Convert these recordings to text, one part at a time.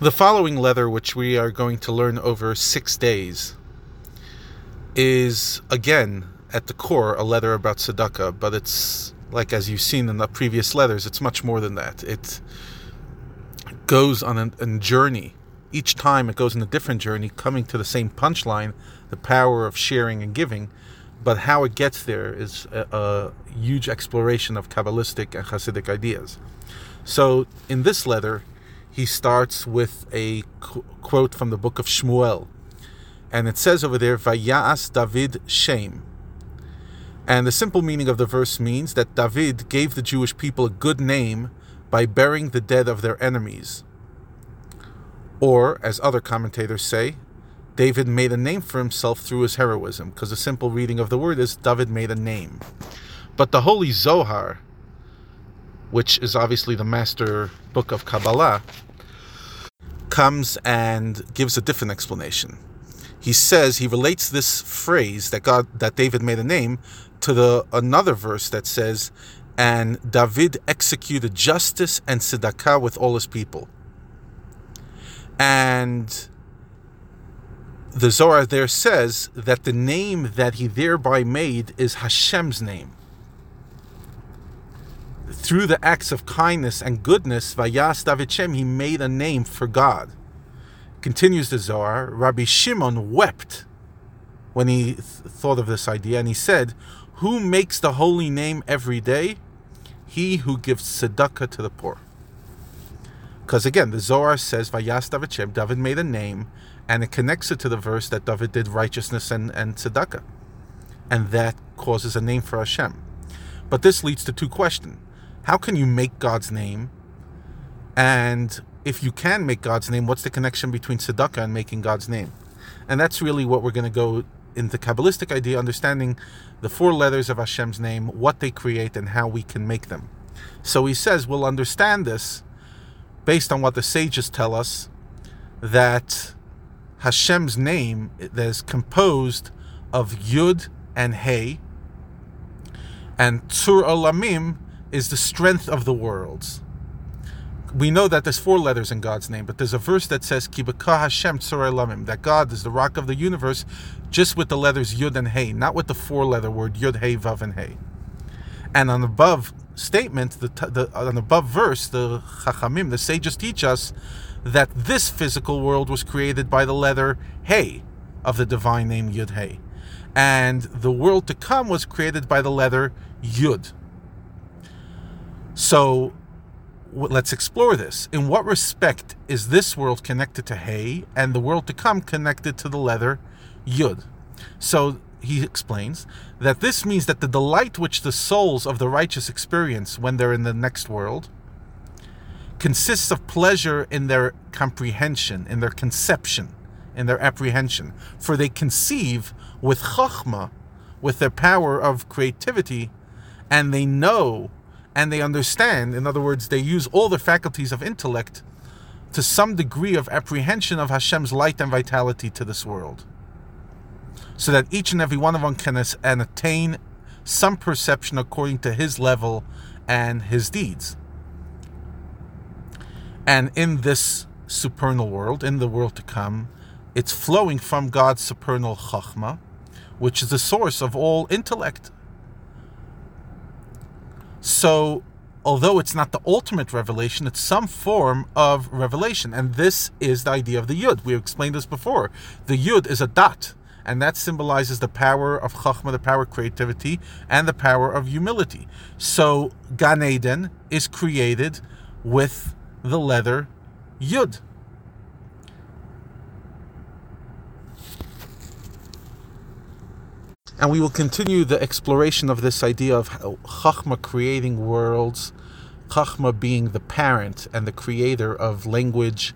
The following letter, which we are going to learn over six days, is again at the core a letter about tzedakah, but it's like as you've seen in the previous letters, it's much more than that. It goes on a, a journey. Each time it goes on a different journey, coming to the same punchline, the power of sharing and giving. But how it gets there is a, a huge exploration of Kabbalistic and Hasidic ideas. So in this letter, he starts with a qu- quote from the book of Shmuel. And it says over there, Vayas David Shem. And the simple meaning of the verse means that David gave the Jewish people a good name by burying the dead of their enemies. Or, as other commentators say, David made a name for himself through his heroism, because the simple reading of the word is David made a name. But the Holy Zohar, which is obviously the master book of Kabbalah, comes and gives a different explanation. He says he relates this phrase that God that David made a name to the another verse that says, "And David executed justice and tzedakah with all his people." And the Zohar there says that the name that he thereby made is Hashem's name through the acts of kindness and goodness, Vayas David Shem, he made a name for God. Continues the Zohar, Rabbi Shimon wept when he th- thought of this idea, and he said, Who makes the holy name every day? He who gives tzedakah to the poor. Because again, the Zohar says, Vayas David Shem, David made a name, and it connects it to the verse that David did righteousness and, and tzedakah. And that causes a name for Hashem. But this leads to two questions how can you make God's name? And if you can make God's name, what's the connection between tzedakah and making God's name? And that's really what we're going to go into Kabbalistic idea, understanding the four letters of Hashem's name, what they create, and how we can make them. So he says we'll understand this based on what the sages tell us that Hashem's name is composed of Yud and Hey, and Tzur Olamim is the strength of the worlds. We know that there's four letters in God's name, but there's a verse that says Kibaka Hashem Lamim, that God is the rock of the universe, just with the letters Yud and Hey, not with the four-letter word Yud Hey Vav and Hey. And on the above statement, the, the on the above verse, the Chachamim, the sages teach us that this physical world was created by the letter Hey of the divine name Yud Hey, and the world to come was created by the letter Yud. So let's explore this. In what respect is this world connected to Hey and the world to come connected to the leather Yud? So he explains that this means that the delight which the souls of the righteous experience when they're in the next world consists of pleasure in their comprehension, in their conception, in their apprehension. For they conceive with chachma, with their power of creativity, and they know and they understand. In other words, they use all the faculties of intellect to some degree of apprehension of Hashem's light and vitality to this world. So that each and every one of them can attain some perception according to his level and his deeds. And in this supernal world, in the world to come, it's flowing from God's supernal chachma, which is the source of all intellect so, although it's not the ultimate revelation, it's some form of revelation. And this is the idea of the Yud. We explained this before. The Yud is a dot, and that symbolizes the power of Chachma, the power of creativity, and the power of humility. So, Gan Eden is created with the letter Yud. And we will continue the exploration of this idea of Chachma creating worlds, Chachma being the parent and the creator of language,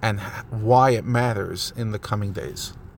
and why it matters in the coming days.